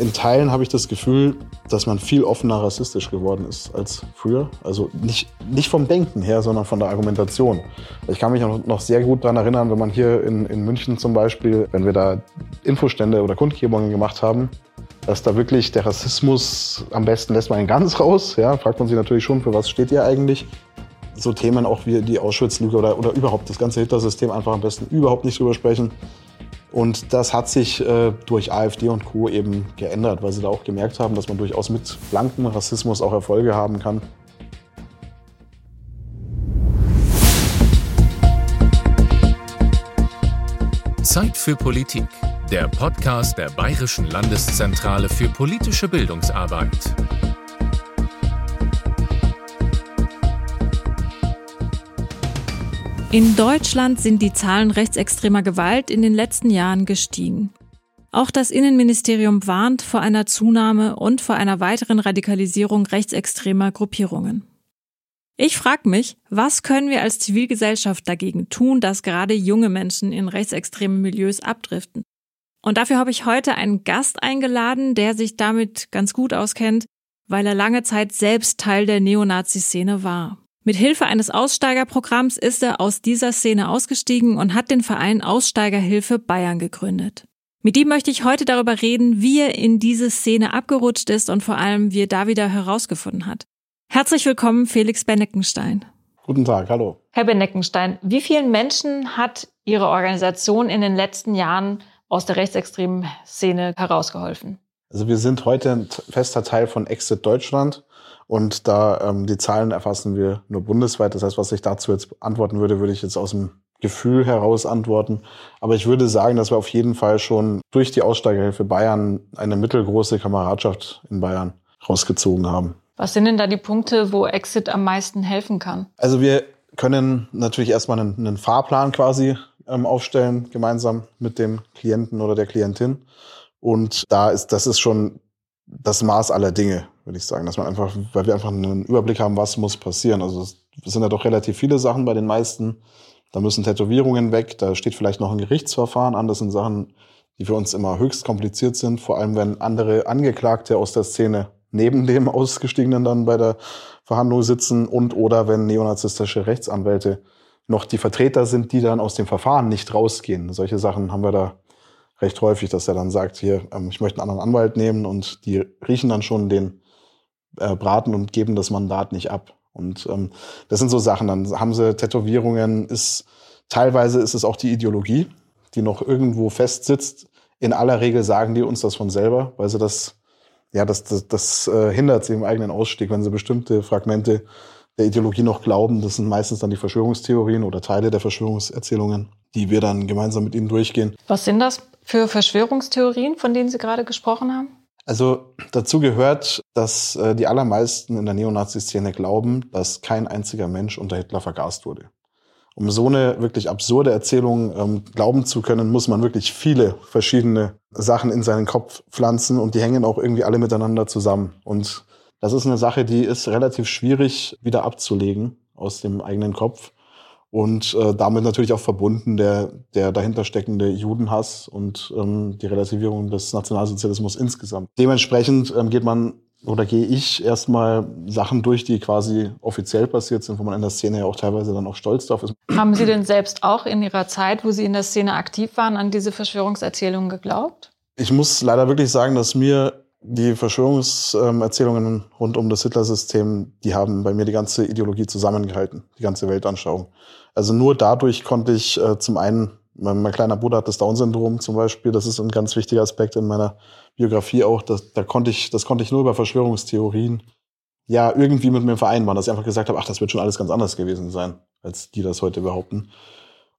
In Teilen habe ich das Gefühl, dass man viel offener rassistisch geworden ist als früher. Also nicht, nicht vom Denken her, sondern von der Argumentation. Ich kann mich noch sehr gut daran erinnern, wenn man hier in, in München zum Beispiel, wenn wir da Infostände oder Kundgebungen gemacht haben, dass da wirklich der Rassismus am besten lässt man ihn ganz raus. Ja, fragt man sich natürlich schon, für was steht ihr eigentlich? So Themen auch wie die Auschwitz-Lüge oder, oder überhaupt das ganze Hitler-System einfach am besten überhaupt nicht drüber sprechen. Und das hat sich äh, durch AfD und Co. eben geändert, weil sie da auch gemerkt haben, dass man durchaus mit blankem Rassismus auch Erfolge haben kann. Zeit für Politik, der Podcast der Bayerischen Landeszentrale für politische Bildungsarbeit. In Deutschland sind die Zahlen rechtsextremer Gewalt in den letzten Jahren gestiegen. Auch das Innenministerium warnt vor einer Zunahme und vor einer weiteren Radikalisierung rechtsextremer Gruppierungen. Ich frage mich, was können wir als Zivilgesellschaft dagegen tun, dass gerade junge Menschen in rechtsextremen Milieus abdriften? Und dafür habe ich heute einen Gast eingeladen, der sich damit ganz gut auskennt, weil er lange Zeit selbst Teil der Neonazi-Szene war. Mit Hilfe eines Aussteigerprogramms ist er aus dieser Szene ausgestiegen und hat den Verein Aussteigerhilfe Bayern gegründet. Mit ihm möchte ich heute darüber reden, wie er in diese Szene abgerutscht ist und vor allem, wie er da wieder herausgefunden hat. Herzlich willkommen, Felix Benneckenstein. Guten Tag, hallo. Herr Benneckenstein, wie vielen Menschen hat Ihre Organisation in den letzten Jahren aus der rechtsextremen Szene herausgeholfen? Also wir sind heute ein fester Teil von Exit Deutschland. Und da ähm, die Zahlen erfassen wir nur bundesweit. Das heißt, was ich dazu jetzt antworten würde, würde ich jetzt aus dem Gefühl heraus antworten. Aber ich würde sagen, dass wir auf jeden Fall schon durch die Aussteigerhilfe Bayern eine mittelgroße Kameradschaft in Bayern rausgezogen haben. Was sind denn da die Punkte, wo Exit am meisten helfen kann? Also wir können natürlich erstmal einen, einen Fahrplan quasi ähm, aufstellen, gemeinsam mit dem Klienten oder der Klientin. Und da ist, das ist schon das Maß aller Dinge, würde ich sagen. Dass man einfach, weil wir einfach einen Überblick haben, was muss passieren. Also es sind ja doch relativ viele Sachen bei den meisten. Da müssen Tätowierungen weg, da steht vielleicht noch ein Gerichtsverfahren an. Das sind Sachen, die für uns immer höchst kompliziert sind, vor allem wenn andere Angeklagte aus der Szene neben dem Ausgestiegenen dann bei der Verhandlung sitzen und oder wenn neonazistische Rechtsanwälte noch die Vertreter sind, die dann aus dem Verfahren nicht rausgehen. Solche Sachen haben wir da recht häufig, dass er dann sagt, hier, ähm, ich möchte einen anderen Anwalt nehmen und die riechen dann schon den äh, Braten und geben das Mandat nicht ab. Und ähm, das sind so Sachen. Dann haben sie Tätowierungen, ist teilweise ist es auch die Ideologie, die noch irgendwo festsitzt. In aller Regel sagen die uns das von selber, weil sie das, ja, das, das, das äh, hindert sie im eigenen Ausstieg, wenn sie bestimmte Fragmente der Ideologie noch glauben. Das sind meistens dann die Verschwörungstheorien oder Teile der Verschwörungserzählungen, die wir dann gemeinsam mit ihnen durchgehen. Was sind das für Verschwörungstheorien, von denen Sie gerade gesprochen haben? Also dazu gehört, dass äh, die allermeisten in der Neonazi-Szene glauben, dass kein einziger Mensch unter Hitler vergast wurde. Um so eine wirklich absurde Erzählung ähm, glauben zu können, muss man wirklich viele verschiedene Sachen in seinen Kopf pflanzen und die hängen auch irgendwie alle miteinander zusammen. Und das ist eine Sache, die ist relativ schwierig wieder abzulegen aus dem eigenen Kopf und äh, damit natürlich auch verbunden der, der dahinter steckende Judenhass und ähm, die Relativierung des Nationalsozialismus insgesamt. Dementsprechend ähm, geht man oder gehe ich erstmal Sachen durch, die quasi offiziell passiert sind, wo man in der Szene ja auch teilweise dann auch stolz drauf ist. Haben Sie denn selbst auch in Ihrer Zeit, wo Sie in der Szene aktiv waren, an diese Verschwörungserzählungen geglaubt? Ich muss leider wirklich sagen, dass mir die Verschwörungserzählungen rund um das Hitler-System, die haben bei mir die ganze Ideologie zusammengehalten, die ganze Weltanschauung. Also nur dadurch konnte ich äh, zum einen, mein, mein, kleiner Bruder hat das Down-Syndrom zum Beispiel, das ist ein ganz wichtiger Aspekt in meiner Biografie auch, das, da konnte ich, das konnte ich nur über Verschwörungstheorien ja irgendwie mit mir vereinbaren, dass ich einfach gesagt habe, ach, das wird schon alles ganz anders gewesen sein, als die das heute behaupten.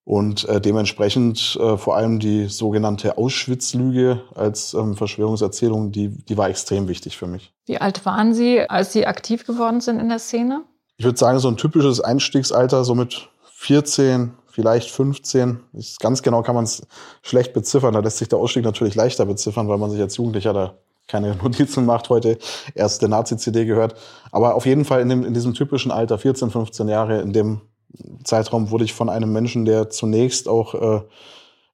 Und äh, dementsprechend äh, vor allem die sogenannte Auschwitz-Lüge als ähm, Verschwörungserzählung, die, die war extrem wichtig für mich. Wie alt waren Sie, als Sie aktiv geworden sind in der Szene? Ich würde sagen, so ein typisches Einstiegsalter, so mit 14, vielleicht 15. Ich, ganz genau kann man es schlecht beziffern. Da lässt sich der Ausstieg natürlich leichter beziffern, weil man sich als Jugendlicher da keine Notizen macht, heute erst der Nazi-CD gehört. Aber auf jeden Fall in, dem, in diesem typischen Alter, 14, 15 Jahre, in dem Zeitraum wurde ich von einem Menschen, der zunächst auch äh,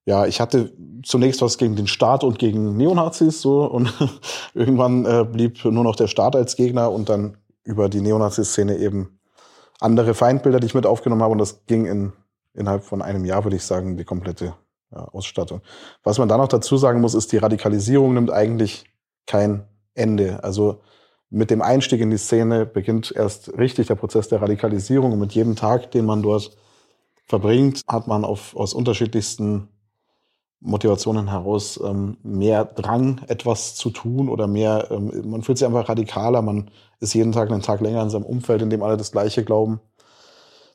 ja, ich hatte zunächst was gegen den Staat und gegen Neonazis so und irgendwann äh, blieb nur noch der Staat als Gegner und dann über die Neonazi-Szene eben andere Feindbilder, die ich mit aufgenommen habe und das ging in, innerhalb von einem Jahr, würde ich sagen, die komplette ja, Ausstattung. Was man da noch dazu sagen muss, ist, die Radikalisierung nimmt eigentlich kein Ende. Also mit dem Einstieg in die Szene beginnt erst richtig der Prozess der Radikalisierung und mit jedem Tag, den man dort verbringt, hat man auf, aus unterschiedlichsten Motivationen heraus ähm, mehr Drang, etwas zu tun oder mehr, ähm, man fühlt sich einfach radikaler, man ist jeden Tag einen Tag länger in seinem Umfeld, in dem alle das Gleiche glauben.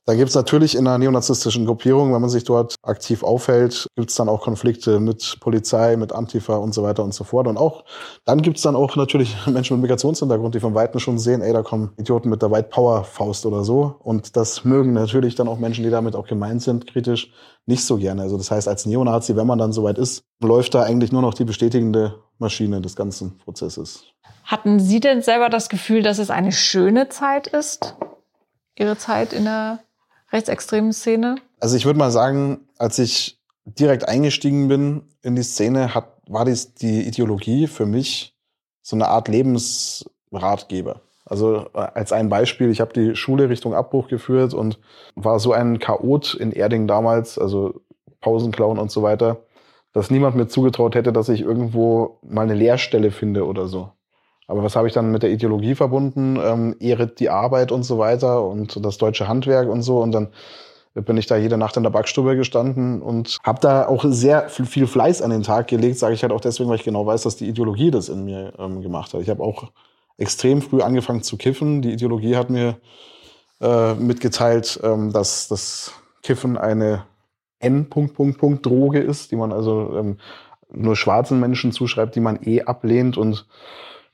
Dann gibt es natürlich in einer neonazistischen Gruppierung, wenn man sich dort aktiv aufhält, gibt es dann auch Konflikte mit Polizei, mit Antifa und so weiter und so fort. Und auch dann gibt es dann auch natürlich Menschen mit Migrationshintergrund, die von Weitem schon sehen, ey, da kommen Idioten mit der White Power Faust oder so. Und das mögen natürlich dann auch Menschen, die damit auch gemeint sind, kritisch, nicht so gerne. Also das heißt, als Neonazi, wenn man dann soweit ist, läuft da eigentlich nur noch die bestätigende Maschine des ganzen Prozesses. Hatten Sie denn selber das Gefühl, dass es eine schöne Zeit ist? Ihre Zeit in der rechtsextremen Szene? Also ich würde mal sagen, als ich direkt eingestiegen bin in die Szene, hat, war dies die Ideologie für mich so eine Art Lebensratgeber. Also äh, als ein Beispiel, ich habe die Schule Richtung Abbruch geführt und war so ein Chaot in Erding damals, also Pausenklauen und so weiter, dass niemand mir zugetraut hätte, dass ich irgendwo mal eine Lehrstelle finde oder so. Aber was habe ich dann mit der Ideologie verbunden? Ähm, ehret die Arbeit und so weiter und das deutsche Handwerk und so. Und dann bin ich da jede Nacht in der Backstube gestanden und habe da auch sehr viel Fleiß an den Tag gelegt, sage ich halt auch deswegen, weil ich genau weiß, dass die Ideologie das in mir ähm, gemacht hat. Ich habe auch extrem früh angefangen zu kiffen. Die Ideologie hat mir äh, mitgeteilt, ähm, dass das Kiffen eine N. Punkt, Punkt, Punkt Droge ist, die man also ähm, nur schwarzen Menschen zuschreibt, die man eh ablehnt und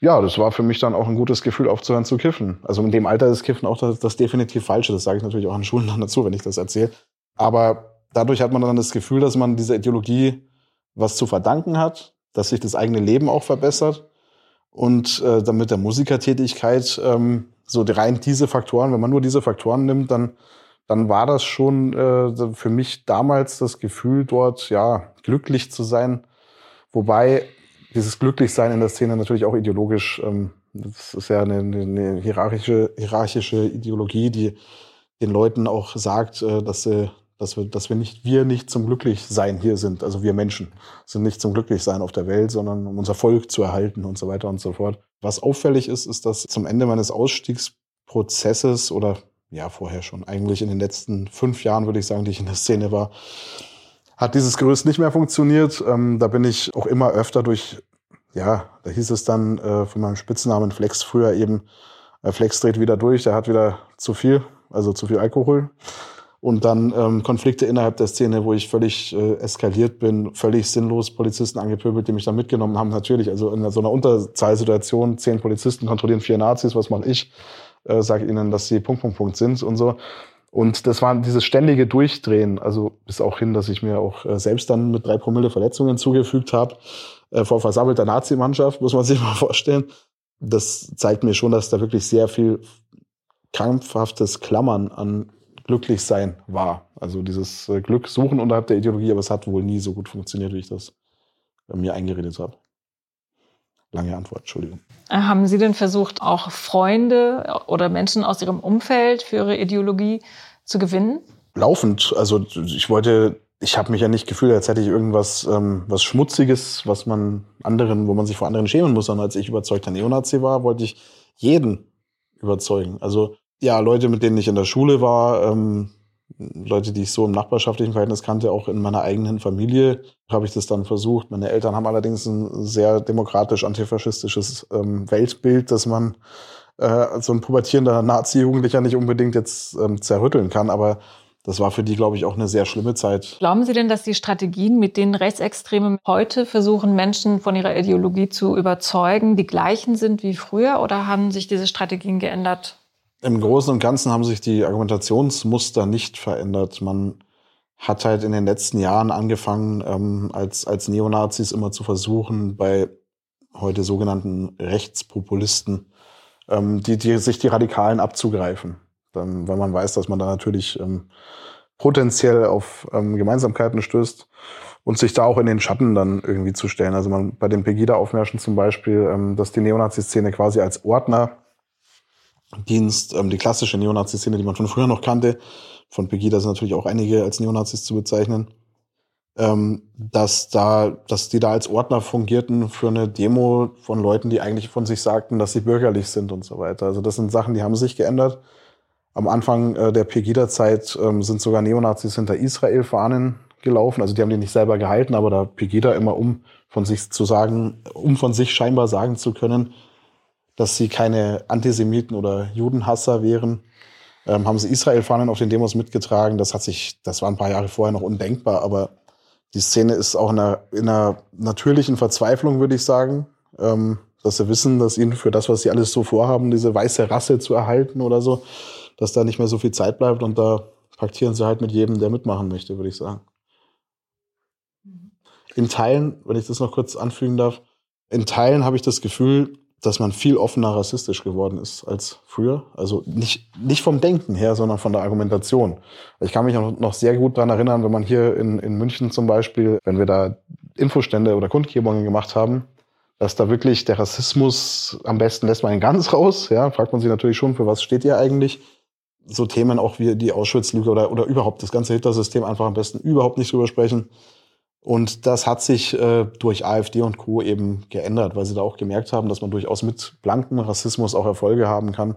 ja, das war für mich dann auch ein gutes Gefühl, aufzuhören zu kiffen. Also in dem Alter ist Kiffen auch das, das definitiv Falsche. Das sage ich natürlich auch an Schulen dann dazu, wenn ich das erzähle. Aber dadurch hat man dann das Gefühl, dass man dieser Ideologie was zu verdanken hat, dass sich das eigene Leben auch verbessert. Und äh, dann mit der Musikertätigkeit, ähm, so rein diese Faktoren, wenn man nur diese Faktoren nimmt, dann, dann war das schon äh, für mich damals das Gefühl, dort ja glücklich zu sein. Wobei dieses Glücklichsein in der Szene natürlich auch ideologisch, ähm, das ist ja eine, eine hierarchische, hierarchische Ideologie, die den Leuten auch sagt, äh, dass sie dass wir, dass wir nicht, wir nicht zum Glücklichsein hier sind. Also wir Menschen sind nicht zum Glücklichsein auf der Welt, sondern um unser Volk zu erhalten und so weiter und so fort. Was auffällig ist, ist, dass zum Ende meines Ausstiegsprozesses oder ja, vorher schon, eigentlich in den letzten fünf Jahren, würde ich sagen, die ich in der Szene war, hat dieses Gerüst nicht mehr funktioniert. Ähm, da bin ich auch immer öfter durch, ja, da hieß es dann äh, von meinem Spitznamen Flex früher eben, äh, Flex dreht wieder durch, der hat wieder zu viel, also zu viel Alkohol. Und dann ähm, Konflikte innerhalb der Szene, wo ich völlig äh, eskaliert bin, völlig sinnlos Polizisten angepöbelt, die mich dann mitgenommen haben. Natürlich, also in so einer Unterzahlsituation, zehn Polizisten kontrollieren vier Nazis, was mache ich? Äh, sage ihnen, dass sie Punkt, Punkt, Punkt sind und so. Und das war dieses ständige Durchdrehen, also bis auch hin, dass ich mir auch äh, selbst dann mit drei Promille Verletzungen zugefügt habe, äh, vor versammelter Nazi-Mannschaft, muss man sich mal vorstellen. Das zeigt mir schon, dass da wirklich sehr viel krampfhaftes Klammern an Glücklichsein war. Also dieses äh, Glück suchen unterhalb der Ideologie, aber es hat wohl nie so gut funktioniert, wie ich das äh, mir eingeredet habe. Lange Antwort, Entschuldigung. Haben Sie denn versucht, auch Freunde oder Menschen aus Ihrem Umfeld für Ihre Ideologie zu gewinnen? Laufend. Also ich wollte, ich habe mich ja nicht gefühlt, als hätte ich irgendwas ähm, was Schmutziges, was man anderen, wo man sich vor anderen schämen muss, sondern als ich überzeugter Neonazi war, wollte ich jeden überzeugen. Also ja, Leute, mit denen ich in der Schule war, ähm, Leute, die ich so im nachbarschaftlichen Verhältnis kannte, auch in meiner eigenen Familie, habe ich das dann versucht. Meine Eltern haben allerdings ein sehr demokratisch antifaschistisches ähm, Weltbild, dass man äh, so ein pubertierender Nazi-Jugendlicher nicht unbedingt jetzt ähm, zerrütteln kann, aber das war für die, glaube ich, auch eine sehr schlimme Zeit. Glauben Sie denn, dass die Strategien, mit denen Rechtsextreme heute versuchen, Menschen von ihrer Ideologie zu überzeugen, die gleichen sind wie früher oder haben sich diese Strategien geändert? Im Großen und Ganzen haben sich die Argumentationsmuster nicht verändert. Man hat halt in den letzten Jahren angefangen, ähm, als, als Neonazis immer zu versuchen, bei heute sogenannten Rechtspopulisten, ähm, die, die sich die Radikalen abzugreifen. Dann, weil man weiß, dass man da natürlich ähm, potenziell auf ähm, Gemeinsamkeiten stößt und sich da auch in den Schatten dann irgendwie zu stellen. Also man bei den Pegida-Aufmärschen zum Beispiel, ähm, dass die Neonazi-Szene quasi als Ordnerdienst, ähm, die klassische Neonazi-Szene, die man von früher noch kannte, von Pegida sind natürlich auch einige als Neonazis zu bezeichnen, ähm, dass da, dass die da als Ordner fungierten für eine Demo von Leuten, die eigentlich von sich sagten, dass sie bürgerlich sind und so weiter. Also das sind Sachen, die haben sich geändert. Am Anfang äh, der Pegida-Zeit ähm, sind sogar Neonazis hinter Israel-Fahnen gelaufen. Also die haben die nicht selber gehalten, aber da Pegida immer um von sich zu sagen, um von sich scheinbar sagen zu können, dass sie keine Antisemiten oder Judenhasser wären, ähm, haben sie Israel-Fahnen auf den Demos mitgetragen. Das hat sich, das war ein paar Jahre vorher noch undenkbar, aber die Szene ist auch in einer, in einer natürlichen Verzweiflung, würde ich sagen. Ähm, dass sie wissen, dass ihnen für das, was sie alles so vorhaben, diese weiße Rasse zu erhalten oder so, dass da nicht mehr so viel Zeit bleibt und da paktieren sie halt mit jedem, der mitmachen möchte, würde ich sagen. In Teilen, wenn ich das noch kurz anfügen darf, in Teilen habe ich das Gefühl, dass man viel offener rassistisch geworden ist als früher. Also nicht, nicht vom Denken her, sondern von der Argumentation. Ich kann mich noch sehr gut dran erinnern, wenn man hier in, in München zum Beispiel, wenn wir da Infostände oder Kundgebungen gemacht haben, dass da wirklich der Rassismus, am besten lässt man ihn ganz raus, ja, fragt man sich natürlich schon, für was steht ihr eigentlich? So Themen auch wie die Auschwitz-Lüge oder, oder überhaupt das ganze Hitlersystem einfach am besten überhaupt nicht drüber sprechen. Und das hat sich äh, durch AfD und Co. eben geändert, weil sie da auch gemerkt haben, dass man durchaus mit blankem Rassismus auch Erfolge haben kann.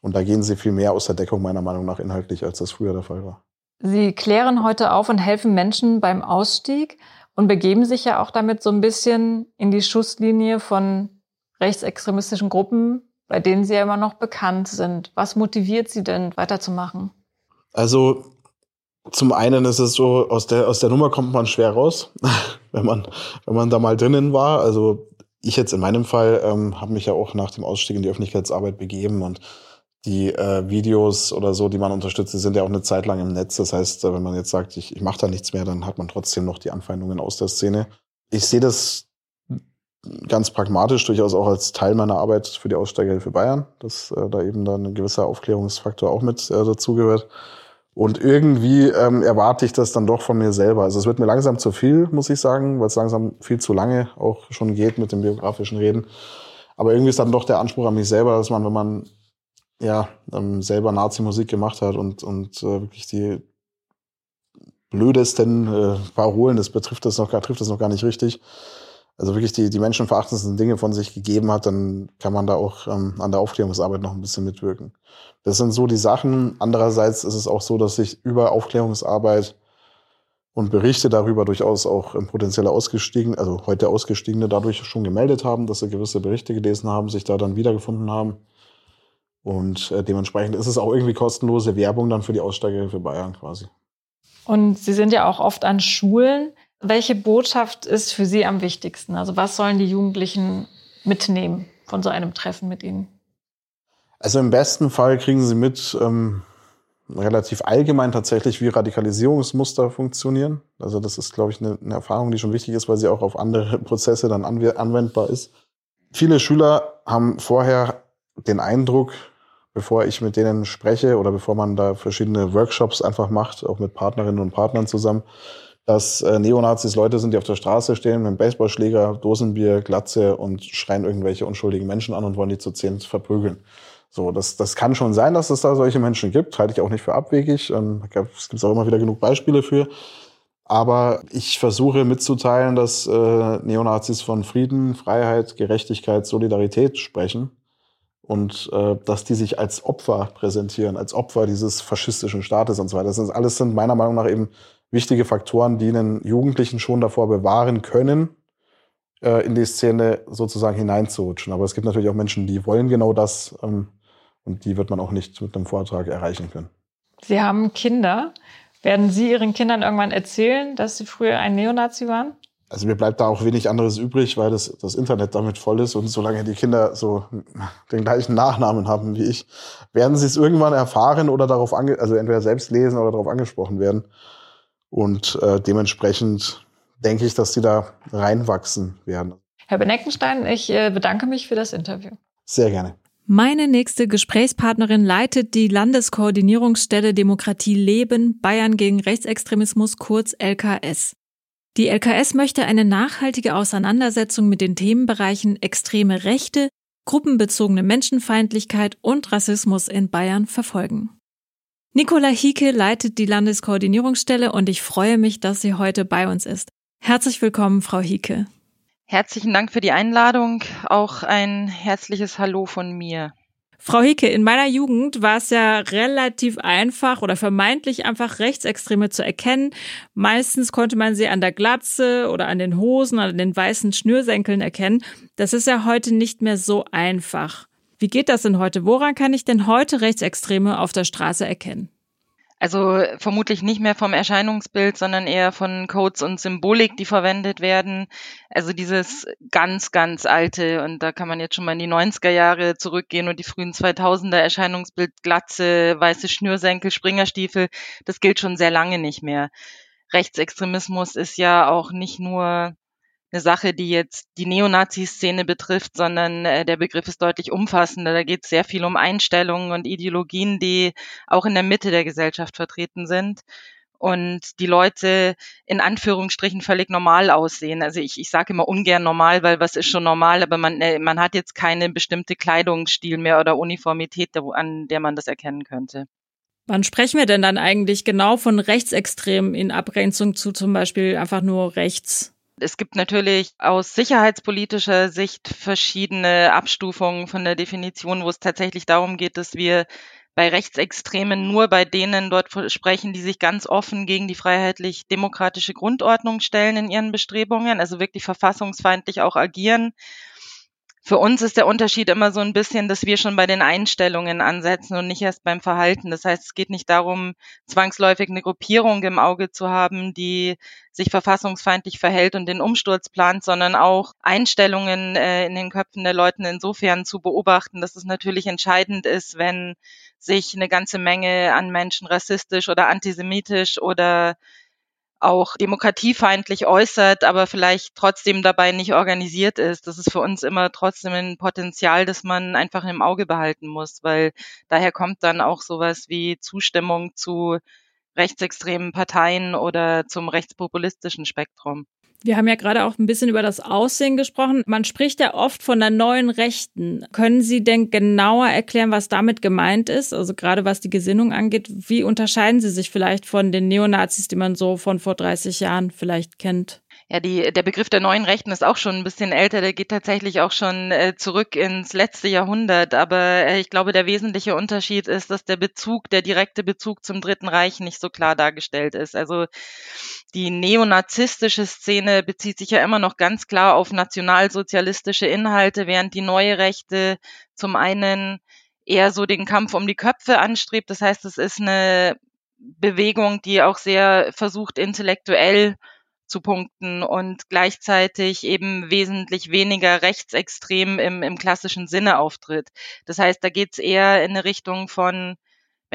Und da gehen sie viel mehr aus der Deckung meiner Meinung nach inhaltlich, als das früher der Fall war. Sie klären heute auf und helfen Menschen beim Ausstieg und begeben sich ja auch damit so ein bisschen in die Schusslinie von rechtsextremistischen Gruppen, bei denen Sie ja immer noch bekannt sind. Was motiviert Sie denn weiterzumachen? Also zum einen ist es so, aus der, aus der Nummer kommt man schwer raus, wenn man, wenn man da mal drinnen war. Also ich jetzt in meinem Fall ähm, habe mich ja auch nach dem Ausstieg in die Öffentlichkeitsarbeit begeben und die äh, Videos oder so, die man unterstützt, die sind ja auch eine Zeit lang im Netz. Das heißt, wenn man jetzt sagt, ich, ich mache da nichts mehr, dann hat man trotzdem noch die Anfeindungen aus der Szene. Ich sehe das ganz pragmatisch durchaus auch als Teil meiner Arbeit für die Aussteigerhilfe Bayern, dass äh, da eben dann ein gewisser Aufklärungsfaktor auch mit äh, dazugehört. Und irgendwie ähm, erwarte ich das dann doch von mir selber. Also es wird mir langsam zu viel, muss ich sagen, weil es langsam viel zu lange auch schon geht mit dem biografischen Reden. Aber irgendwie ist dann doch der Anspruch an mich selber, dass man, wenn man ja ähm, selber Nazi-Musik gemacht hat und, und äh, wirklich die blödesten äh, Parolen, das betrifft das noch gar, trifft das noch gar nicht richtig, also wirklich die, die menschenverachtendsten Dinge von sich gegeben hat, dann kann man da auch ähm, an der Aufklärungsarbeit noch ein bisschen mitwirken. Das sind so die Sachen. Andererseits ist es auch so, dass sich über Aufklärungsarbeit und Berichte darüber durchaus auch ähm, potenzielle Ausgestiegen, also heute Ausgestiegene dadurch schon gemeldet haben, dass sie gewisse Berichte gelesen haben, sich da dann wiedergefunden haben. Und äh, dementsprechend ist es auch irgendwie kostenlose Werbung dann für die Aussteigerhilfe Bayern quasi. Und Sie sind ja auch oft an Schulen. Welche Botschaft ist für Sie am wichtigsten? Also was sollen die Jugendlichen mitnehmen von so einem Treffen mit Ihnen? Also im besten Fall kriegen Sie mit ähm, relativ allgemein tatsächlich, wie Radikalisierungsmuster funktionieren. Also das ist, glaube ich, eine, eine Erfahrung, die schon wichtig ist, weil sie auch auf andere Prozesse dann anwendbar ist. Viele Schüler haben vorher den Eindruck, bevor ich mit denen spreche oder bevor man da verschiedene Workshops einfach macht, auch mit Partnerinnen und Partnern zusammen, dass äh, Neonazis Leute sind, die auf der Straße stehen mit einem Baseballschläger, Dosenbier, Glatze und schreien irgendwelche unschuldigen Menschen an und wollen die zu zehn verprügeln. So, das, das kann schon sein, dass es da solche Menschen gibt, halte ich auch nicht für abwegig. Ähm, es gibt auch immer wieder genug Beispiele für. Aber ich versuche mitzuteilen, dass äh, Neonazis von Frieden, Freiheit, Gerechtigkeit, Solidarität sprechen und äh, dass die sich als Opfer präsentieren, als Opfer dieses faschistischen Staates und so weiter. Das sind, alles sind meiner Meinung nach eben wichtige Faktoren, die einen Jugendlichen schon davor bewahren können, äh, in die Szene sozusagen hineinzurutschen. Aber es gibt natürlich auch Menschen, die wollen genau das ähm, und die wird man auch nicht mit einem Vortrag erreichen können. Sie haben Kinder. Werden Sie Ihren Kindern irgendwann erzählen, dass Sie früher ein Neonazi waren? Also mir bleibt da auch wenig anderes übrig, weil das, das Internet damit voll ist und solange die Kinder so den gleichen Nachnamen haben wie ich, werden sie es irgendwann erfahren oder darauf ange also entweder selbst lesen oder darauf angesprochen werden. Und äh, dementsprechend denke ich, dass die da reinwachsen werden. Herr Beneckenstein, ich äh, bedanke mich für das Interview. Sehr gerne. Meine nächste Gesprächspartnerin leitet die Landeskoordinierungsstelle Demokratie Leben Bayern gegen Rechtsextremismus kurz LKS. Die LKS möchte eine nachhaltige Auseinandersetzung mit den Themenbereichen extreme Rechte, gruppenbezogene Menschenfeindlichkeit und Rassismus in Bayern verfolgen. Nicola Hieke leitet die Landeskoordinierungsstelle und ich freue mich, dass sie heute bei uns ist. Herzlich willkommen, Frau Hieke. Herzlichen Dank für die Einladung. Auch ein herzliches Hallo von mir. Frau Hicke, in meiner Jugend war es ja relativ einfach oder vermeintlich einfach Rechtsextreme zu erkennen. Meistens konnte man sie an der Glatze oder an den Hosen, an den weißen Schnürsenkeln erkennen. Das ist ja heute nicht mehr so einfach. Wie geht das denn heute? Woran kann ich denn heute Rechtsextreme auf der Straße erkennen? Also vermutlich nicht mehr vom Erscheinungsbild, sondern eher von Codes und Symbolik, die verwendet werden. Also dieses ganz, ganz alte, und da kann man jetzt schon mal in die 90er Jahre zurückgehen und die frühen 2000er Erscheinungsbild, Glatze, weiße Schnürsenkel, Springerstiefel, das gilt schon sehr lange nicht mehr. Rechtsextremismus ist ja auch nicht nur eine Sache, die jetzt die Neonazi-Szene betrifft, sondern äh, der Begriff ist deutlich umfassender. Da geht es sehr viel um Einstellungen und Ideologien, die auch in der Mitte der Gesellschaft vertreten sind und die Leute in Anführungsstrichen völlig normal aussehen. Also ich, ich sage immer ungern normal, weil was ist schon normal, aber man, äh, man hat jetzt keine bestimmte Kleidungsstil mehr oder Uniformität, an der man das erkennen könnte. Wann sprechen wir denn dann eigentlich genau von Rechtsextremen in Abgrenzung zu zum Beispiel einfach nur rechts? Es gibt natürlich aus sicherheitspolitischer Sicht verschiedene Abstufungen von der Definition, wo es tatsächlich darum geht, dass wir bei Rechtsextremen nur bei denen dort sprechen, die sich ganz offen gegen die freiheitlich-demokratische Grundordnung stellen in ihren Bestrebungen, also wirklich verfassungsfeindlich auch agieren für uns ist der Unterschied immer so ein bisschen, dass wir schon bei den Einstellungen ansetzen und nicht erst beim Verhalten. Das heißt, es geht nicht darum, zwangsläufig eine Gruppierung im Auge zu haben, die sich verfassungsfeindlich verhält und den Umsturz plant, sondern auch Einstellungen äh, in den Köpfen der Leuten insofern zu beobachten, dass es natürlich entscheidend ist, wenn sich eine ganze Menge an Menschen rassistisch oder antisemitisch oder auch demokratiefeindlich äußert, aber vielleicht trotzdem dabei nicht organisiert ist. Das ist für uns immer trotzdem ein Potenzial, das man einfach im Auge behalten muss, weil daher kommt dann auch sowas wie Zustimmung zu rechtsextremen Parteien oder zum rechtspopulistischen Spektrum. Wir haben ja gerade auch ein bisschen über das Aussehen gesprochen. Man spricht ja oft von der neuen Rechten. Können Sie denn genauer erklären, was damit gemeint ist? Also gerade was die Gesinnung angeht, wie unterscheiden sie sich vielleicht von den Neonazis, die man so von vor 30 Jahren vielleicht kennt? Ja, die, der Begriff der neuen Rechten ist auch schon ein bisschen älter. Der geht tatsächlich auch schon äh, zurück ins letzte Jahrhundert. Aber äh, ich glaube, der wesentliche Unterschied ist, dass der Bezug, der direkte Bezug zum Dritten Reich nicht so klar dargestellt ist. Also die neonazistische Szene bezieht sich ja immer noch ganz klar auf nationalsozialistische Inhalte, während die neue Rechte zum einen eher so den Kampf um die Köpfe anstrebt. Das heißt, es ist eine Bewegung, die auch sehr versucht, intellektuell zu punkten und gleichzeitig eben wesentlich weniger rechtsextrem im, im klassischen Sinne auftritt. Das heißt, da geht es eher in eine Richtung von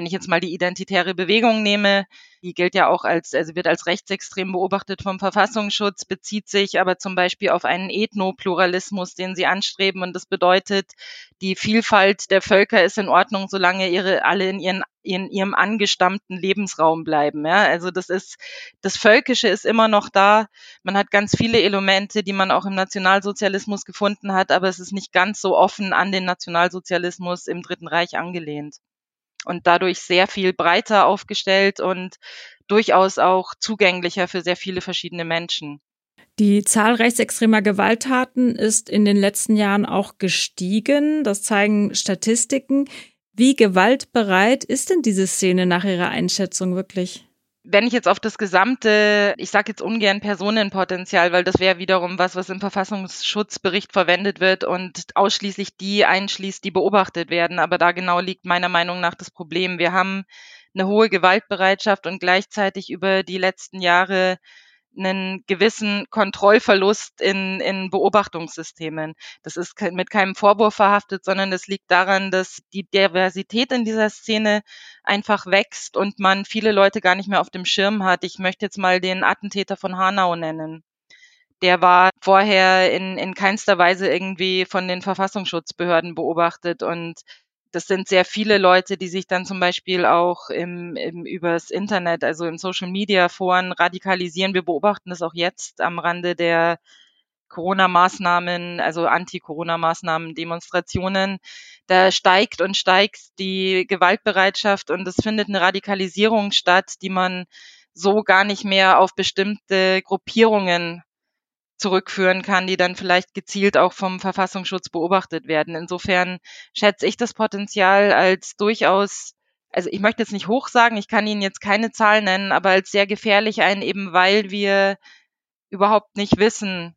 wenn ich jetzt mal die identitäre Bewegung nehme, die gilt ja auch als, also wird als rechtsextrem beobachtet vom Verfassungsschutz, bezieht sich aber zum Beispiel auf einen Ethnopluralismus, den sie anstreben. Und das bedeutet, die Vielfalt der Völker ist in Ordnung, solange ihre alle in ihren in ihrem angestammten Lebensraum bleiben. Ja? Also das ist, das Völkische ist immer noch da. Man hat ganz viele Elemente, die man auch im Nationalsozialismus gefunden hat, aber es ist nicht ganz so offen an den Nationalsozialismus im Dritten Reich angelehnt und dadurch sehr viel breiter aufgestellt und durchaus auch zugänglicher für sehr viele verschiedene Menschen. Die Zahl rechtsextremer Gewalttaten ist in den letzten Jahren auch gestiegen. Das zeigen Statistiken. Wie gewaltbereit ist denn diese Szene nach Ihrer Einschätzung wirklich? Wenn ich jetzt auf das gesamte, ich sage jetzt ungern Personenpotenzial, weil das wäre wiederum was, was im Verfassungsschutzbericht verwendet wird und ausschließlich die einschließt, die beobachtet werden. Aber da genau liegt meiner Meinung nach das Problem. Wir haben eine hohe Gewaltbereitschaft und gleichzeitig über die letzten Jahre einen gewissen Kontrollverlust in, in Beobachtungssystemen. Das ist mit keinem Vorwurf verhaftet, sondern es liegt daran, dass die Diversität in dieser Szene einfach wächst und man viele Leute gar nicht mehr auf dem Schirm hat. Ich möchte jetzt mal den Attentäter von Hanau nennen der war vorher in, in keinster Weise irgendwie von den Verfassungsschutzbehörden beobachtet und das sind sehr viele Leute, die sich dann zum Beispiel auch im, im, übers Internet, also in Social Media Foren radikalisieren. Wir beobachten das auch jetzt am Rande der Corona-Maßnahmen, also Anti-Corona-Maßnahmen, Demonstrationen. Da steigt und steigt die Gewaltbereitschaft und es findet eine Radikalisierung statt, die man so gar nicht mehr auf bestimmte Gruppierungen zurückführen kann, die dann vielleicht gezielt auch vom Verfassungsschutz beobachtet werden. Insofern schätze ich das Potenzial als durchaus, also ich möchte jetzt nicht hoch sagen, ich kann Ihnen jetzt keine Zahl nennen, aber als sehr gefährlich ein, eben weil wir überhaupt nicht wissen,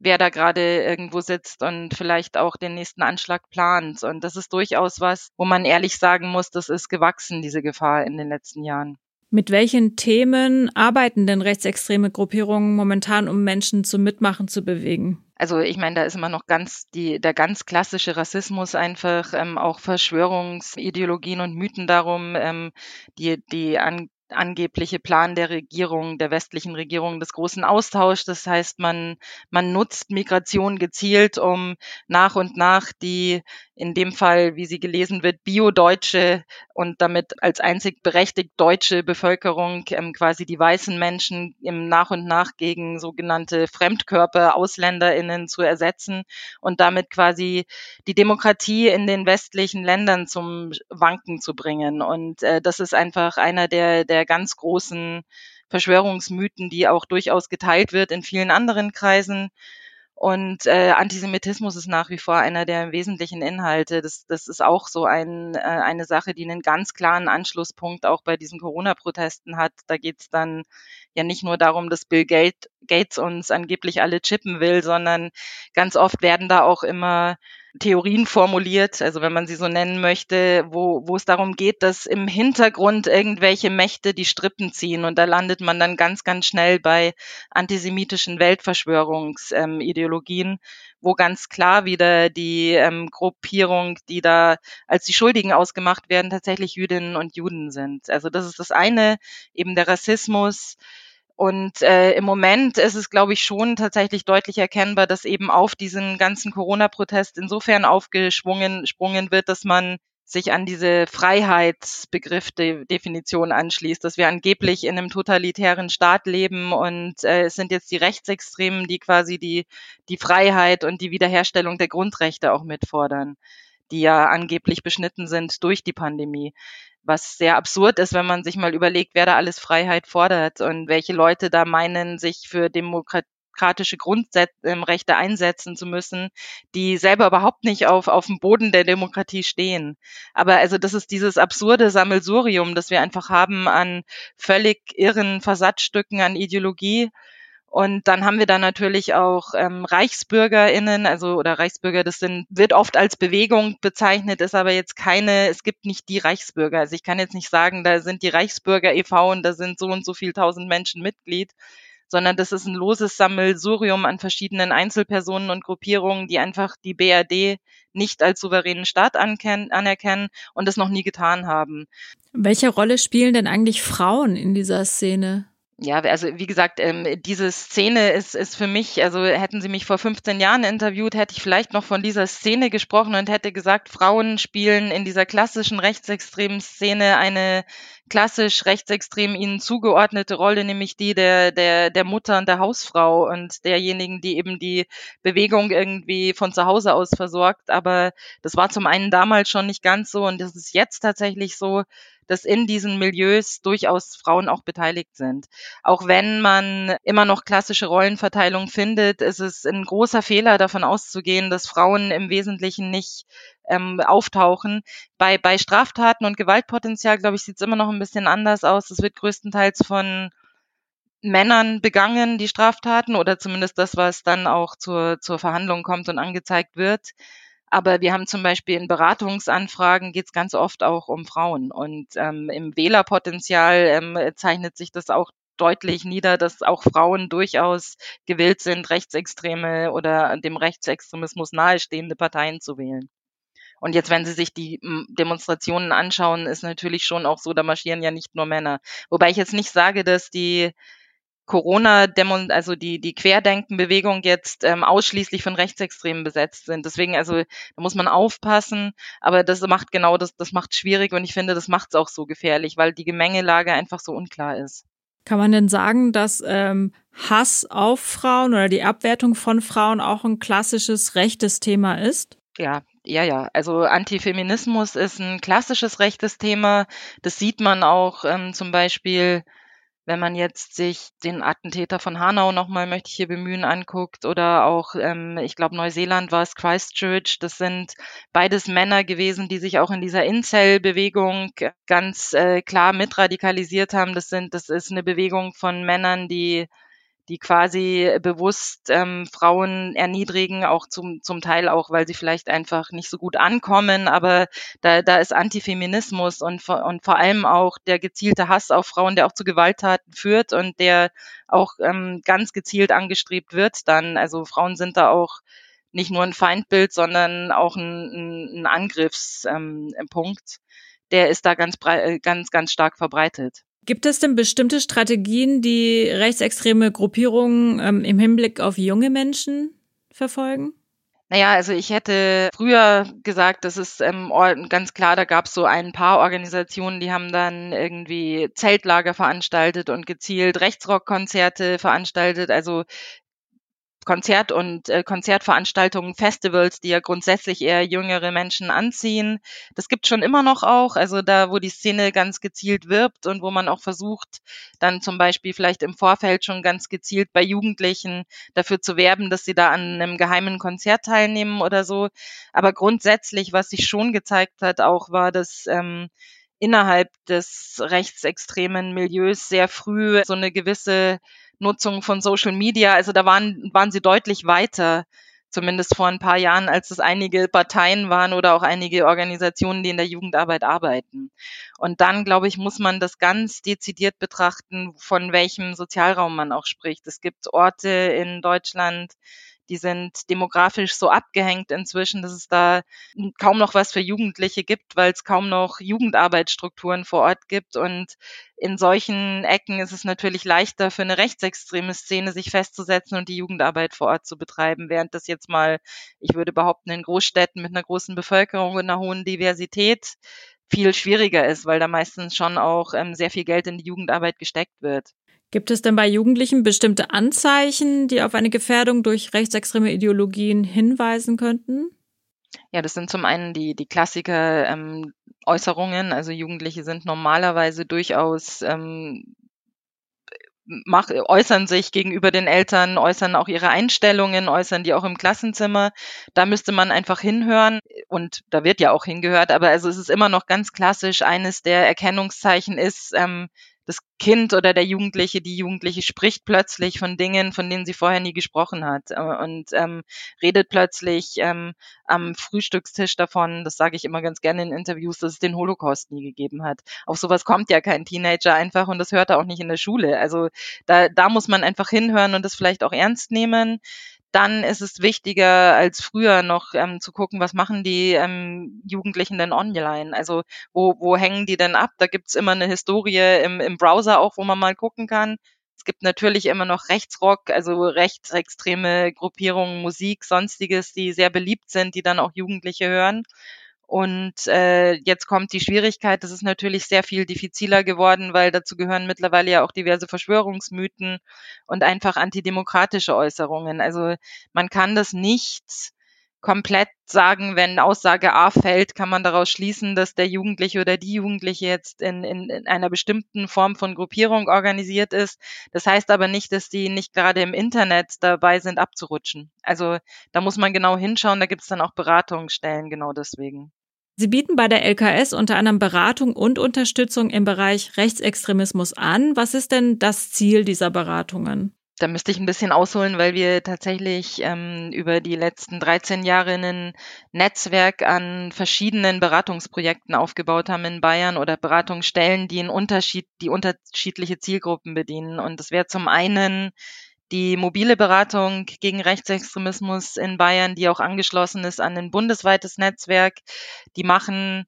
wer da gerade irgendwo sitzt und vielleicht auch den nächsten Anschlag plant. Und das ist durchaus was, wo man ehrlich sagen muss, das ist gewachsen, diese Gefahr in den letzten Jahren. Mit welchen Themen arbeiten denn rechtsextreme Gruppierungen momentan, um Menschen zum Mitmachen zu bewegen? Also ich meine, da ist immer noch ganz die, der ganz klassische Rassismus einfach, ähm, auch Verschwörungsideologien und Mythen darum, ähm, die, die an, angebliche Plan der Regierung, der westlichen Regierung des großen Austauschs. Das heißt, man, man nutzt Migration gezielt, um nach und nach die, in dem Fall, wie sie gelesen wird, biodeutsche und damit als einzig berechtigt deutsche Bevölkerung ähm, quasi die weißen Menschen im nach und nach gegen sogenannte Fremdkörper, AusländerInnen zu ersetzen und damit quasi die Demokratie in den westlichen Ländern zum Wanken zu bringen. Und äh, das ist einfach einer der, der ganz großen Verschwörungsmythen, die auch durchaus geteilt wird in vielen anderen Kreisen. Und äh, Antisemitismus ist nach wie vor einer der wesentlichen Inhalte. Das, das ist auch so ein, äh, eine Sache, die einen ganz klaren Anschlusspunkt auch bei diesen Corona-Protesten hat. Da geht es dann ja nicht nur darum, dass Bill Gates uns angeblich alle chippen will, sondern ganz oft werden da auch immer Theorien formuliert, also wenn man sie so nennen möchte, wo, wo es darum geht, dass im Hintergrund irgendwelche Mächte die Strippen ziehen und da landet man dann ganz, ganz schnell bei antisemitischen Weltverschwörungsideologien, ähm, wo ganz klar wieder die ähm, Gruppierung, die da als die Schuldigen ausgemacht werden, tatsächlich Jüdinnen und Juden sind. Also das ist das eine, eben der Rassismus, und äh, im Moment ist es, glaube ich, schon tatsächlich deutlich erkennbar, dass eben auf diesen ganzen Corona-Protest insofern aufgeschwungen sprungen wird, dass man sich an diese Freiheitsbegriff-Definition anschließt, dass wir angeblich in einem totalitären Staat leben und äh, es sind jetzt die Rechtsextremen, die quasi die, die Freiheit und die Wiederherstellung der Grundrechte auch mitfordern, die ja angeblich beschnitten sind durch die Pandemie was sehr absurd ist, wenn man sich mal überlegt, wer da alles Freiheit fordert und welche Leute da meinen, sich für demokratische Grundrechte einsetzen zu müssen, die selber überhaupt nicht auf, auf dem Boden der Demokratie stehen. Aber also das ist dieses absurde Sammelsurium, das wir einfach haben an völlig irren Versatzstücken an Ideologie, und dann haben wir da natürlich auch ähm, ReichsbürgerInnen, also oder Reichsbürger, das sind, wird oft als Bewegung bezeichnet, ist aber jetzt keine, es gibt nicht die Reichsbürger. Also ich kann jetzt nicht sagen, da sind die Reichsbürger e.V. und da sind so und so viel tausend Menschen Mitglied, sondern das ist ein loses Sammelsurium an verschiedenen Einzelpersonen und Gruppierungen, die einfach die BRD nicht als souveränen Staat anerkennen und das noch nie getan haben. Welche Rolle spielen denn eigentlich Frauen in dieser Szene? Ja, also wie gesagt, ähm, diese Szene ist, ist für mich, also hätten Sie mich vor 15 Jahren interviewt, hätte ich vielleicht noch von dieser Szene gesprochen und hätte gesagt, Frauen spielen in dieser klassischen rechtsextremen Szene eine klassisch rechtsextrem ihnen zugeordnete Rolle, nämlich die der, der, der Mutter und der Hausfrau und derjenigen, die eben die Bewegung irgendwie von zu Hause aus versorgt. Aber das war zum einen damals schon nicht ganz so und das ist jetzt tatsächlich so, dass in diesen Milieus durchaus Frauen auch beteiligt sind. Auch wenn man immer noch klassische Rollenverteilung findet, ist es ein großer Fehler davon auszugehen, dass Frauen im Wesentlichen nicht ähm, auftauchen. Bei, bei Straftaten und Gewaltpotenzial, glaube ich, sieht es immer noch ein bisschen anders aus. Es wird größtenteils von Männern begangen, die Straftaten, oder zumindest das, was dann auch zur, zur Verhandlung kommt und angezeigt wird. Aber wir haben zum Beispiel in Beratungsanfragen geht es ganz oft auch um Frauen. Und ähm, im Wählerpotenzial ähm, zeichnet sich das auch deutlich nieder, dass auch Frauen durchaus gewillt sind, rechtsextreme oder dem Rechtsextremismus nahestehende Parteien zu wählen. Und jetzt, wenn Sie sich die Demonstrationen anschauen, ist natürlich schon auch so, da marschieren ja nicht nur Männer. Wobei ich jetzt nicht sage, dass die Corona, also die, die Querdenkenbewegung jetzt ähm, ausschließlich von Rechtsextremen besetzt sind. Deswegen, also da muss man aufpassen, aber das macht genau das, das macht schwierig und ich finde, das macht es auch so gefährlich, weil die Gemengelage einfach so unklar ist. Kann man denn sagen, dass ähm, Hass auf Frauen oder die Abwertung von Frauen auch ein klassisches rechtes Thema ist? Ja, ja, ja. Also Antifeminismus ist ein klassisches rechtes Thema. Das sieht man auch ähm, zum Beispiel wenn man jetzt sich den Attentäter von Hanau nochmal, möchte ich hier bemühen, anguckt oder auch, ähm, ich glaube, Neuseeland war es Christchurch, das sind beides Männer gewesen, die sich auch in dieser Incel-Bewegung ganz äh, klar mitradikalisiert haben. Das sind, das ist eine Bewegung von Männern, die die quasi bewusst ähm, Frauen erniedrigen, auch zum, zum Teil auch, weil sie vielleicht einfach nicht so gut ankommen. Aber da, da ist Antifeminismus und, und vor allem auch der gezielte Hass auf Frauen, der auch zu Gewalttaten führt und der auch ähm, ganz gezielt angestrebt wird dann. Also Frauen sind da auch nicht nur ein Feindbild, sondern auch ein, ein Angriffspunkt. Ähm, der ist da ganz, ganz, ganz stark verbreitet. Gibt es denn bestimmte Strategien, die rechtsextreme Gruppierungen ähm, im Hinblick auf junge Menschen verfolgen? Naja, also ich hätte früher gesagt, das ist ähm, ganz klar, da gab es so ein paar Organisationen, die haben dann irgendwie Zeltlager veranstaltet und gezielt Rechtsrockkonzerte veranstaltet. Also Konzert- und äh, Konzertveranstaltungen, Festivals, die ja grundsätzlich eher jüngere Menschen anziehen. Das gibt schon immer noch auch, also da, wo die Szene ganz gezielt wirbt und wo man auch versucht, dann zum Beispiel vielleicht im Vorfeld schon ganz gezielt bei Jugendlichen dafür zu werben, dass sie da an einem geheimen Konzert teilnehmen oder so. Aber grundsätzlich, was sich schon gezeigt hat, auch war, dass ähm, innerhalb des rechtsextremen Milieus sehr früh so eine gewisse Nutzung von Social Media. Also da waren, waren sie deutlich weiter, zumindest vor ein paar Jahren, als es einige Parteien waren oder auch einige Organisationen, die in der Jugendarbeit arbeiten. Und dann, glaube ich, muss man das ganz dezidiert betrachten, von welchem Sozialraum man auch spricht. Es gibt Orte in Deutschland, die sind demografisch so abgehängt inzwischen, dass es da kaum noch was für Jugendliche gibt, weil es kaum noch Jugendarbeitsstrukturen vor Ort gibt. Und in solchen Ecken ist es natürlich leichter für eine rechtsextreme Szene, sich festzusetzen und die Jugendarbeit vor Ort zu betreiben, während das jetzt mal, ich würde behaupten, in Großstädten mit einer großen Bevölkerung und einer hohen Diversität viel schwieriger ist, weil da meistens schon auch ähm, sehr viel Geld in die Jugendarbeit gesteckt wird. Gibt es denn bei Jugendlichen bestimmte Anzeichen, die auf eine Gefährdung durch rechtsextreme Ideologien hinweisen könnten? Ja, das sind zum einen die, die Klassiker ähm, Äußerungen. Also Jugendliche sind normalerweise durchaus ähm, mach, äußern sich gegenüber den Eltern, äußern auch ihre Einstellungen, äußern die auch im Klassenzimmer. Da müsste man einfach hinhören und da wird ja auch hingehört, aber also es ist immer noch ganz klassisch, eines der Erkennungszeichen ist, ähm, das Kind oder der Jugendliche, die Jugendliche spricht plötzlich von Dingen, von denen sie vorher nie gesprochen hat äh, und ähm, redet plötzlich ähm, am Frühstückstisch davon, das sage ich immer ganz gerne in Interviews, dass es den Holocaust nie gegeben hat. Auf sowas kommt ja kein Teenager einfach und das hört er auch nicht in der Schule. Also da, da muss man einfach hinhören und das vielleicht auch ernst nehmen dann ist es wichtiger als früher noch ähm, zu gucken, was machen die ähm, Jugendlichen denn online? Also wo, wo hängen die denn ab? Da gibt's immer eine Historie im, im Browser auch, wo man mal gucken kann. Es gibt natürlich immer noch Rechtsrock, also rechtsextreme Gruppierungen, Musik, sonstiges, die sehr beliebt sind, die dann auch Jugendliche hören. Und äh, jetzt kommt die Schwierigkeit, das ist natürlich sehr viel diffiziler geworden, weil dazu gehören mittlerweile ja auch diverse Verschwörungsmythen und einfach antidemokratische Äußerungen. Also man kann das nicht komplett sagen, wenn Aussage A fällt, kann man daraus schließen, dass der Jugendliche oder die Jugendliche jetzt in, in, in einer bestimmten Form von Gruppierung organisiert ist. Das heißt aber nicht, dass die nicht gerade im Internet dabei sind, abzurutschen. Also da muss man genau hinschauen, da gibt es dann auch Beratungsstellen genau deswegen. Sie bieten bei der LKS unter anderem Beratung und Unterstützung im Bereich Rechtsextremismus an. Was ist denn das Ziel dieser Beratungen? Da müsste ich ein bisschen ausholen, weil wir tatsächlich ähm, über die letzten 13 Jahre ein Netzwerk an verschiedenen Beratungsprojekten aufgebaut haben in Bayern oder Beratungsstellen, die in Unterschied, die unterschiedliche Zielgruppen bedienen. Und das wäre zum einen die mobile Beratung gegen Rechtsextremismus in Bayern, die auch angeschlossen ist an ein bundesweites Netzwerk. Die machen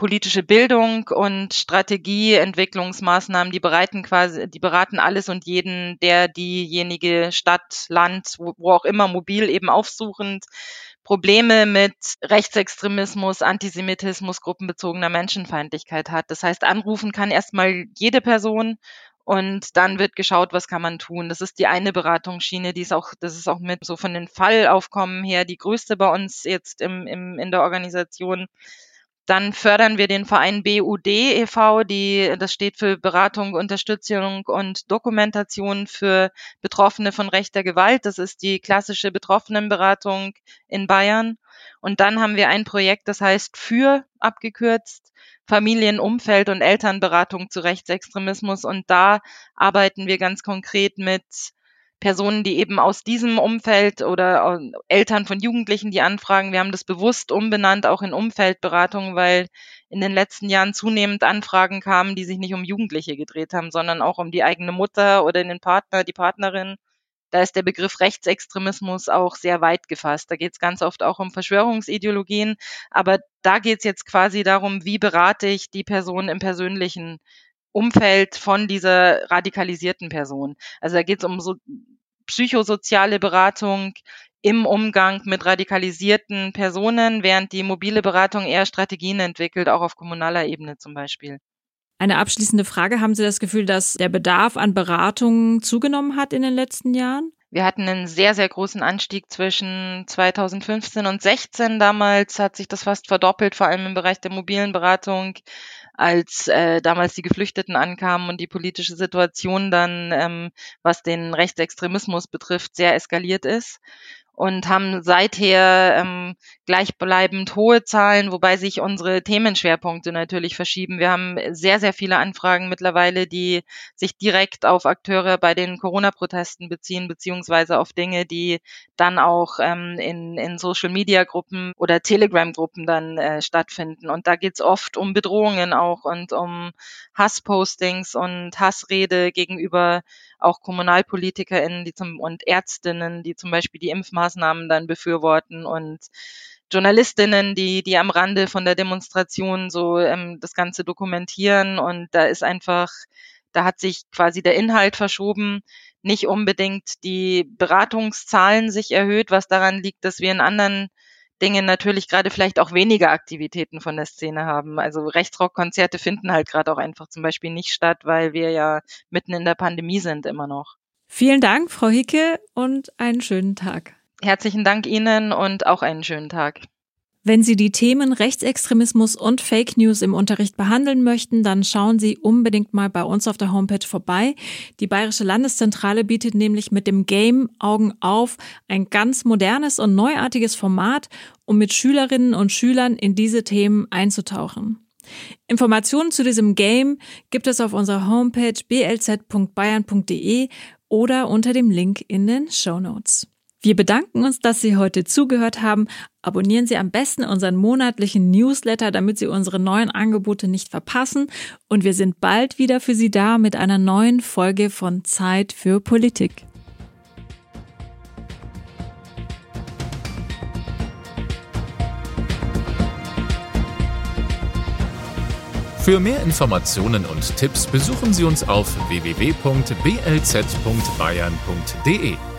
politische Bildung und Strategieentwicklungsmaßnahmen, die bereiten quasi, die beraten alles und jeden, der diejenige Stadt, Land, wo, wo auch immer mobil eben aufsuchend Probleme mit Rechtsextremismus, Antisemitismus, gruppenbezogener Menschenfeindlichkeit hat. Das heißt, anrufen kann erstmal jede Person und dann wird geschaut, was kann man tun. Das ist die eine Beratungsschiene, die ist auch, das ist auch mit so von den Fallaufkommen her die größte bei uns jetzt im, im, in der Organisation. Dann fördern wir den Verein BUD e.V., die, das steht für Beratung, Unterstützung und Dokumentation für Betroffene von rechter Gewalt. Das ist die klassische Betroffenenberatung in Bayern. Und dann haben wir ein Projekt, das heißt für abgekürzt Familienumfeld und Elternberatung zu Rechtsextremismus. Und da arbeiten wir ganz konkret mit Personen, die eben aus diesem Umfeld oder Eltern von Jugendlichen, die anfragen. Wir haben das bewusst umbenannt, auch in Umfeldberatung, weil in den letzten Jahren zunehmend Anfragen kamen, die sich nicht um Jugendliche gedreht haben, sondern auch um die eigene Mutter oder den Partner, die Partnerin. Da ist der Begriff Rechtsextremismus auch sehr weit gefasst. Da geht es ganz oft auch um Verschwörungsideologien, aber da geht es jetzt quasi darum, wie berate ich die Person im persönlichen Umfeld von dieser radikalisierten Person. Also da geht es um so psychosoziale Beratung im Umgang mit radikalisierten Personen, während die mobile Beratung eher Strategien entwickelt, auch auf kommunaler Ebene zum Beispiel. Eine abschließende Frage. Haben Sie das Gefühl, dass der Bedarf an Beratungen zugenommen hat in den letzten Jahren? Wir hatten einen sehr, sehr großen Anstieg zwischen 2015 und 16. Damals hat sich das fast verdoppelt, vor allem im Bereich der mobilen Beratung als äh, damals die Geflüchteten ankamen und die politische Situation dann, ähm, was den Rechtsextremismus betrifft, sehr eskaliert ist und haben seither ähm, gleichbleibend hohe Zahlen, wobei sich unsere Themenschwerpunkte natürlich verschieben. Wir haben sehr, sehr viele Anfragen mittlerweile, die sich direkt auf Akteure bei den Corona-Protesten beziehen, beziehungsweise auf Dinge, die dann auch ähm, in, in Social-Media-Gruppen oder Telegram-Gruppen dann äh, stattfinden. Und da geht's oft um Bedrohungen auch und um Hasspostings und Hassrede gegenüber auch KommunalpolitikerInnen die zum, und Ärztinnen, die zum Beispiel die Impfmaßnahmen dann befürworten und Journalistinnen, die, die am Rande von der Demonstration so ähm, das Ganze dokumentieren. Und da ist einfach, da hat sich quasi der Inhalt verschoben, nicht unbedingt die Beratungszahlen sich erhöht, was daran liegt, dass wir in anderen Dingen natürlich gerade vielleicht auch weniger Aktivitäten von der Szene haben. Also Rechtsrockkonzerte finden halt gerade auch einfach zum Beispiel nicht statt, weil wir ja mitten in der Pandemie sind immer noch. Vielen Dank, Frau Hicke, und einen schönen Tag. Herzlichen Dank Ihnen und auch einen schönen Tag. Wenn Sie die Themen Rechtsextremismus und Fake News im Unterricht behandeln möchten, dann schauen Sie unbedingt mal bei uns auf der Homepage vorbei. Die Bayerische Landeszentrale bietet nämlich mit dem Game Augen auf ein ganz modernes und neuartiges Format, um mit Schülerinnen und Schülern in diese Themen einzutauchen. Informationen zu diesem Game gibt es auf unserer Homepage blz.bayern.de oder unter dem Link in den Show Notes. Wir bedanken uns, dass Sie heute zugehört haben. Abonnieren Sie am besten unseren monatlichen Newsletter, damit Sie unsere neuen Angebote nicht verpassen. Und wir sind bald wieder für Sie da mit einer neuen Folge von Zeit für Politik. Für mehr Informationen und Tipps besuchen Sie uns auf www.blz.bayern.de.